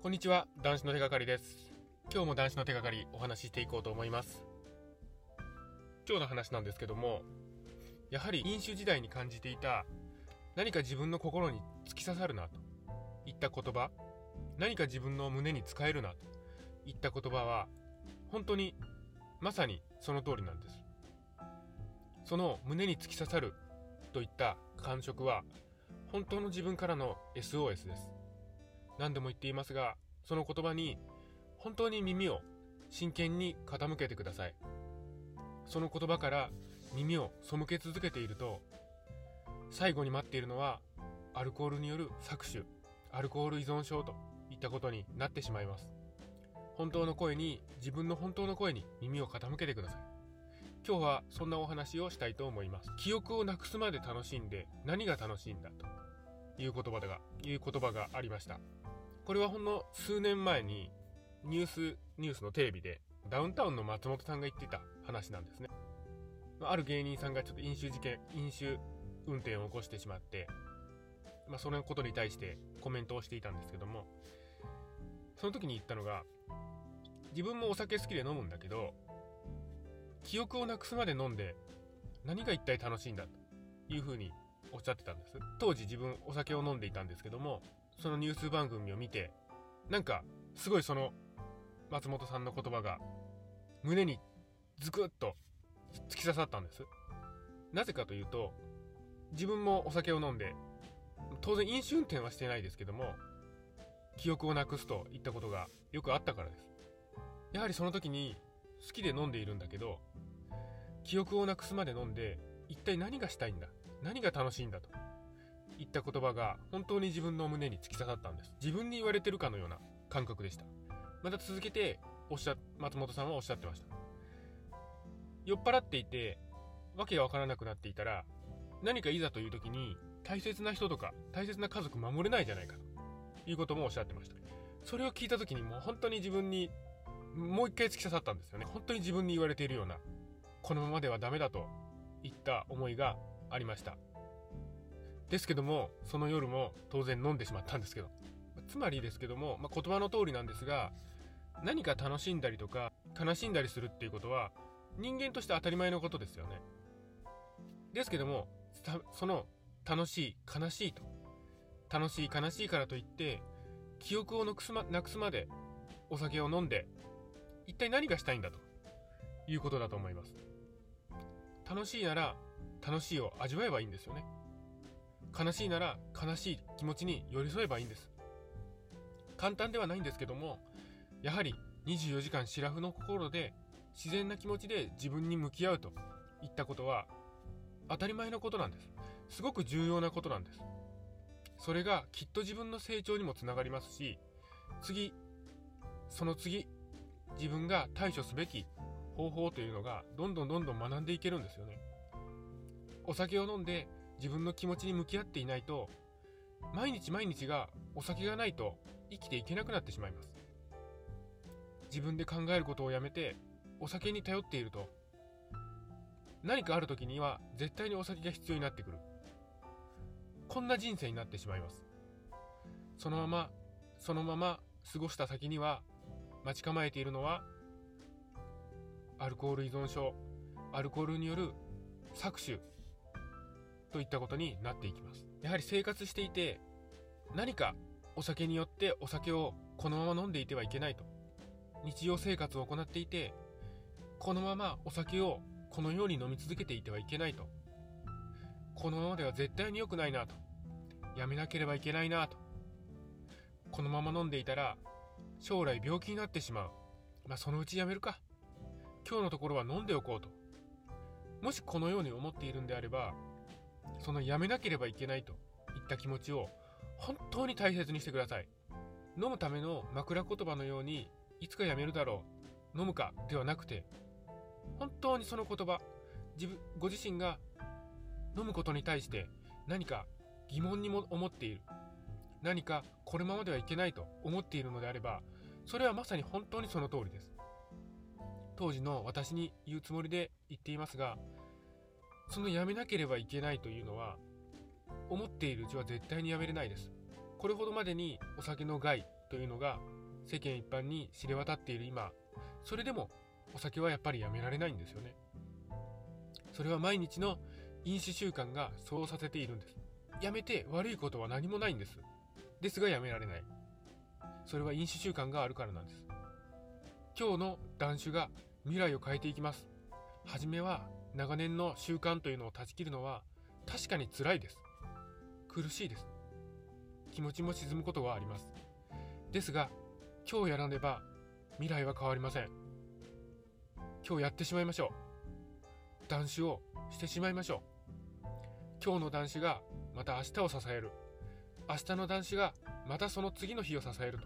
こんにちは、男子の手がかりです。今日も男子の手がかりお話ししていこうと思います。今日の話なんですけども、やはり飲酒時代に感じていた何か自分の心に突き刺さるなといった言葉、何か自分の胸に使えるなといった言葉は本当にまさにその通りなんです。その胸に突き刺さるといった感触は本当の自分からの SOS です。何度も言っていますが、その言葉に本当に耳を真剣に傾けてください。その言葉から耳を背け続けていると、最後に待っているのはアルコールによる搾取、アルコール依存症といったことになってしまいます。本当の声に、自分の本当の声に耳を傾けてください。今日はそんなお話をしたいと思います。記憶をなくすまで楽しんで何が楽しいんだという言葉が、いう言葉がありました。これはほんの数年前にニュース、ニュースのテレビでダウンタウンの松本さんが言ってた話なんですね。ある芸人さんがちょっと飲酒事件、飲酒運転を起こしてしまって、まあそのことに対してコメントをしていたんですけども、その時に言ったのが、自分もお酒好きで飲むんだけど、記憶をなくすまで飲んで何が一体楽しいんだというふうにおっしゃってたんです。当時自分お酒を飲んでいたんですけども、そのニュース番組を見て、なんか、すごいその、松本さんの言葉が、胸にズクッと突き刺さったんです。なぜかというと、自分もお酒を飲んで、当然飲酒運転はしてないですけども、記憶をなくすといったことがよくあったからです。やはりその時に、好きで飲んでいるんだけど、記憶をなくすまで飲んで、一体何がしたいんだ何が楽しいんだと。言った言葉が本当に自分の胸に突き刺さったんです。自分に言われてるかのような感覚でした。また続けて、おっしゃ、松本さんはおっしゃってました。酔っ払っていて、わけがわからなくなっていたら、何かいざという時に、大切な人とか、大切な家族守れないじゃないかということもおっしゃってました。それを聞いた時にもう本当に自分に、もう一回突き刺さったんですよね。本当に自分に言われているような、このままではダメだといった思いがありました。ですけども、その夜も当然飲んでしまったんですけど。つまりですけども、まあ、言葉の通りなんですが、何か楽しんだりとか、悲しんだりするっていうことは、人間として当たり前のことですよね。ですけども、その、楽しい、悲しいと。楽しい、悲しいからといって、記憶をなくすまなくすまで、お酒を飲んで、一体何がしたいんだと、いうことだと思います。楽しいなら、楽しいを味わえばいいんですよね。悲しいなら悲しい気持ちに寄り添えばいいんです。簡単ではないんですけども、やはり24時間シラフの心で自然な気持ちで自分に向き合うといったことは当たり前のことなんです。すごく重要なことなんです。それがきっと自分の成長にもつながりますし、次、その次、自分が対処すべき方法というのがどんどんどんどん学んでいけるんですよね。お酒を飲んで自分の気持ちに向き合っていないと、毎日毎日がお酒がないと生きていけなくなってしまいます。自分で考えることをやめて、お酒に頼っていると、何かある時には絶対にお酒が必要になってくる。こんな人生になってしまいます。そのまま、そのまま過ごした先には、待ち構えているのは、アルコール依存症、アルコールによる搾取、といったことになっていきます。やはり生活していて、何かお酒によってお酒をこのまま飲んでいてはいけないと。日常生活を行っていて、このままお酒をこのように飲み続けていてはいけないと。このままでは絶対に良くないなと。やめなければいけないなと。このまま飲んでいたら、将来病気になってしまう。まあ、そのうちやめるか。今日のところは飲んでおこうと。もしこのように思っているんであれば、そのやめなければいけないといった気持ちを本当に大切にしてください。飲むための枕言葉のように、いつかやめるだろう、飲むかではなくて、本当にその言葉、自分、ご自身が飲むことに対して何か疑問にも思っている。何かこのままではいけないと思っているのであれば、それはまさに本当にその通りです。当時の私に言うつもりで言っていますが、そのやめなければいけないというのは、思っているうちは絶対にやめれないです。これほどまでにお酒の害、というのが世間一般に知れ渡っている今それでもお酒はやっぱりやめられないんですよね。それは毎日の飲酒習慣がそうさせているんです。やめて悪いことは何もないんです。ですがやめられない。それは飲酒習慣があるからなんです。今日の断酒が未来を変えていきます。初めは長年の習慣というのを断ち切るのは確かに辛いです。苦しいです。気持ちも沈むことはあります。ですが今日やらねば未来は変わりません。今日やってしまいましょう。断酒をしてしまいましょう。今日の断酒がまた明日を支える。明日の断酒がまたその次の日を支えると。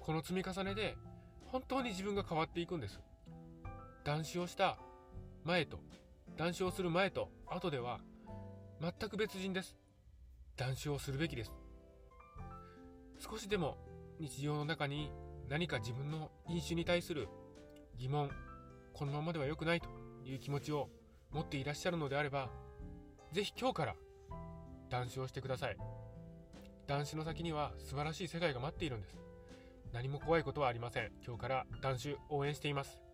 この積み重ねで本当に自分が変わっていくんです。断酒をした前と断酒をする前と後では全く別人です。断酒をするべきです。少しでも日常の中に何か自分の飲酒に対する疑問このままでは良くないという気持ちを持っていらっしゃるのであればぜひ今日から断酒をしてください。断酒の先には素晴らしい世界が待っているんです。何も怖いことはありません。今日から断酒応援しています。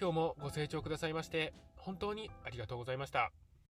今日もご清聴くださいまして本当にありがとうございました。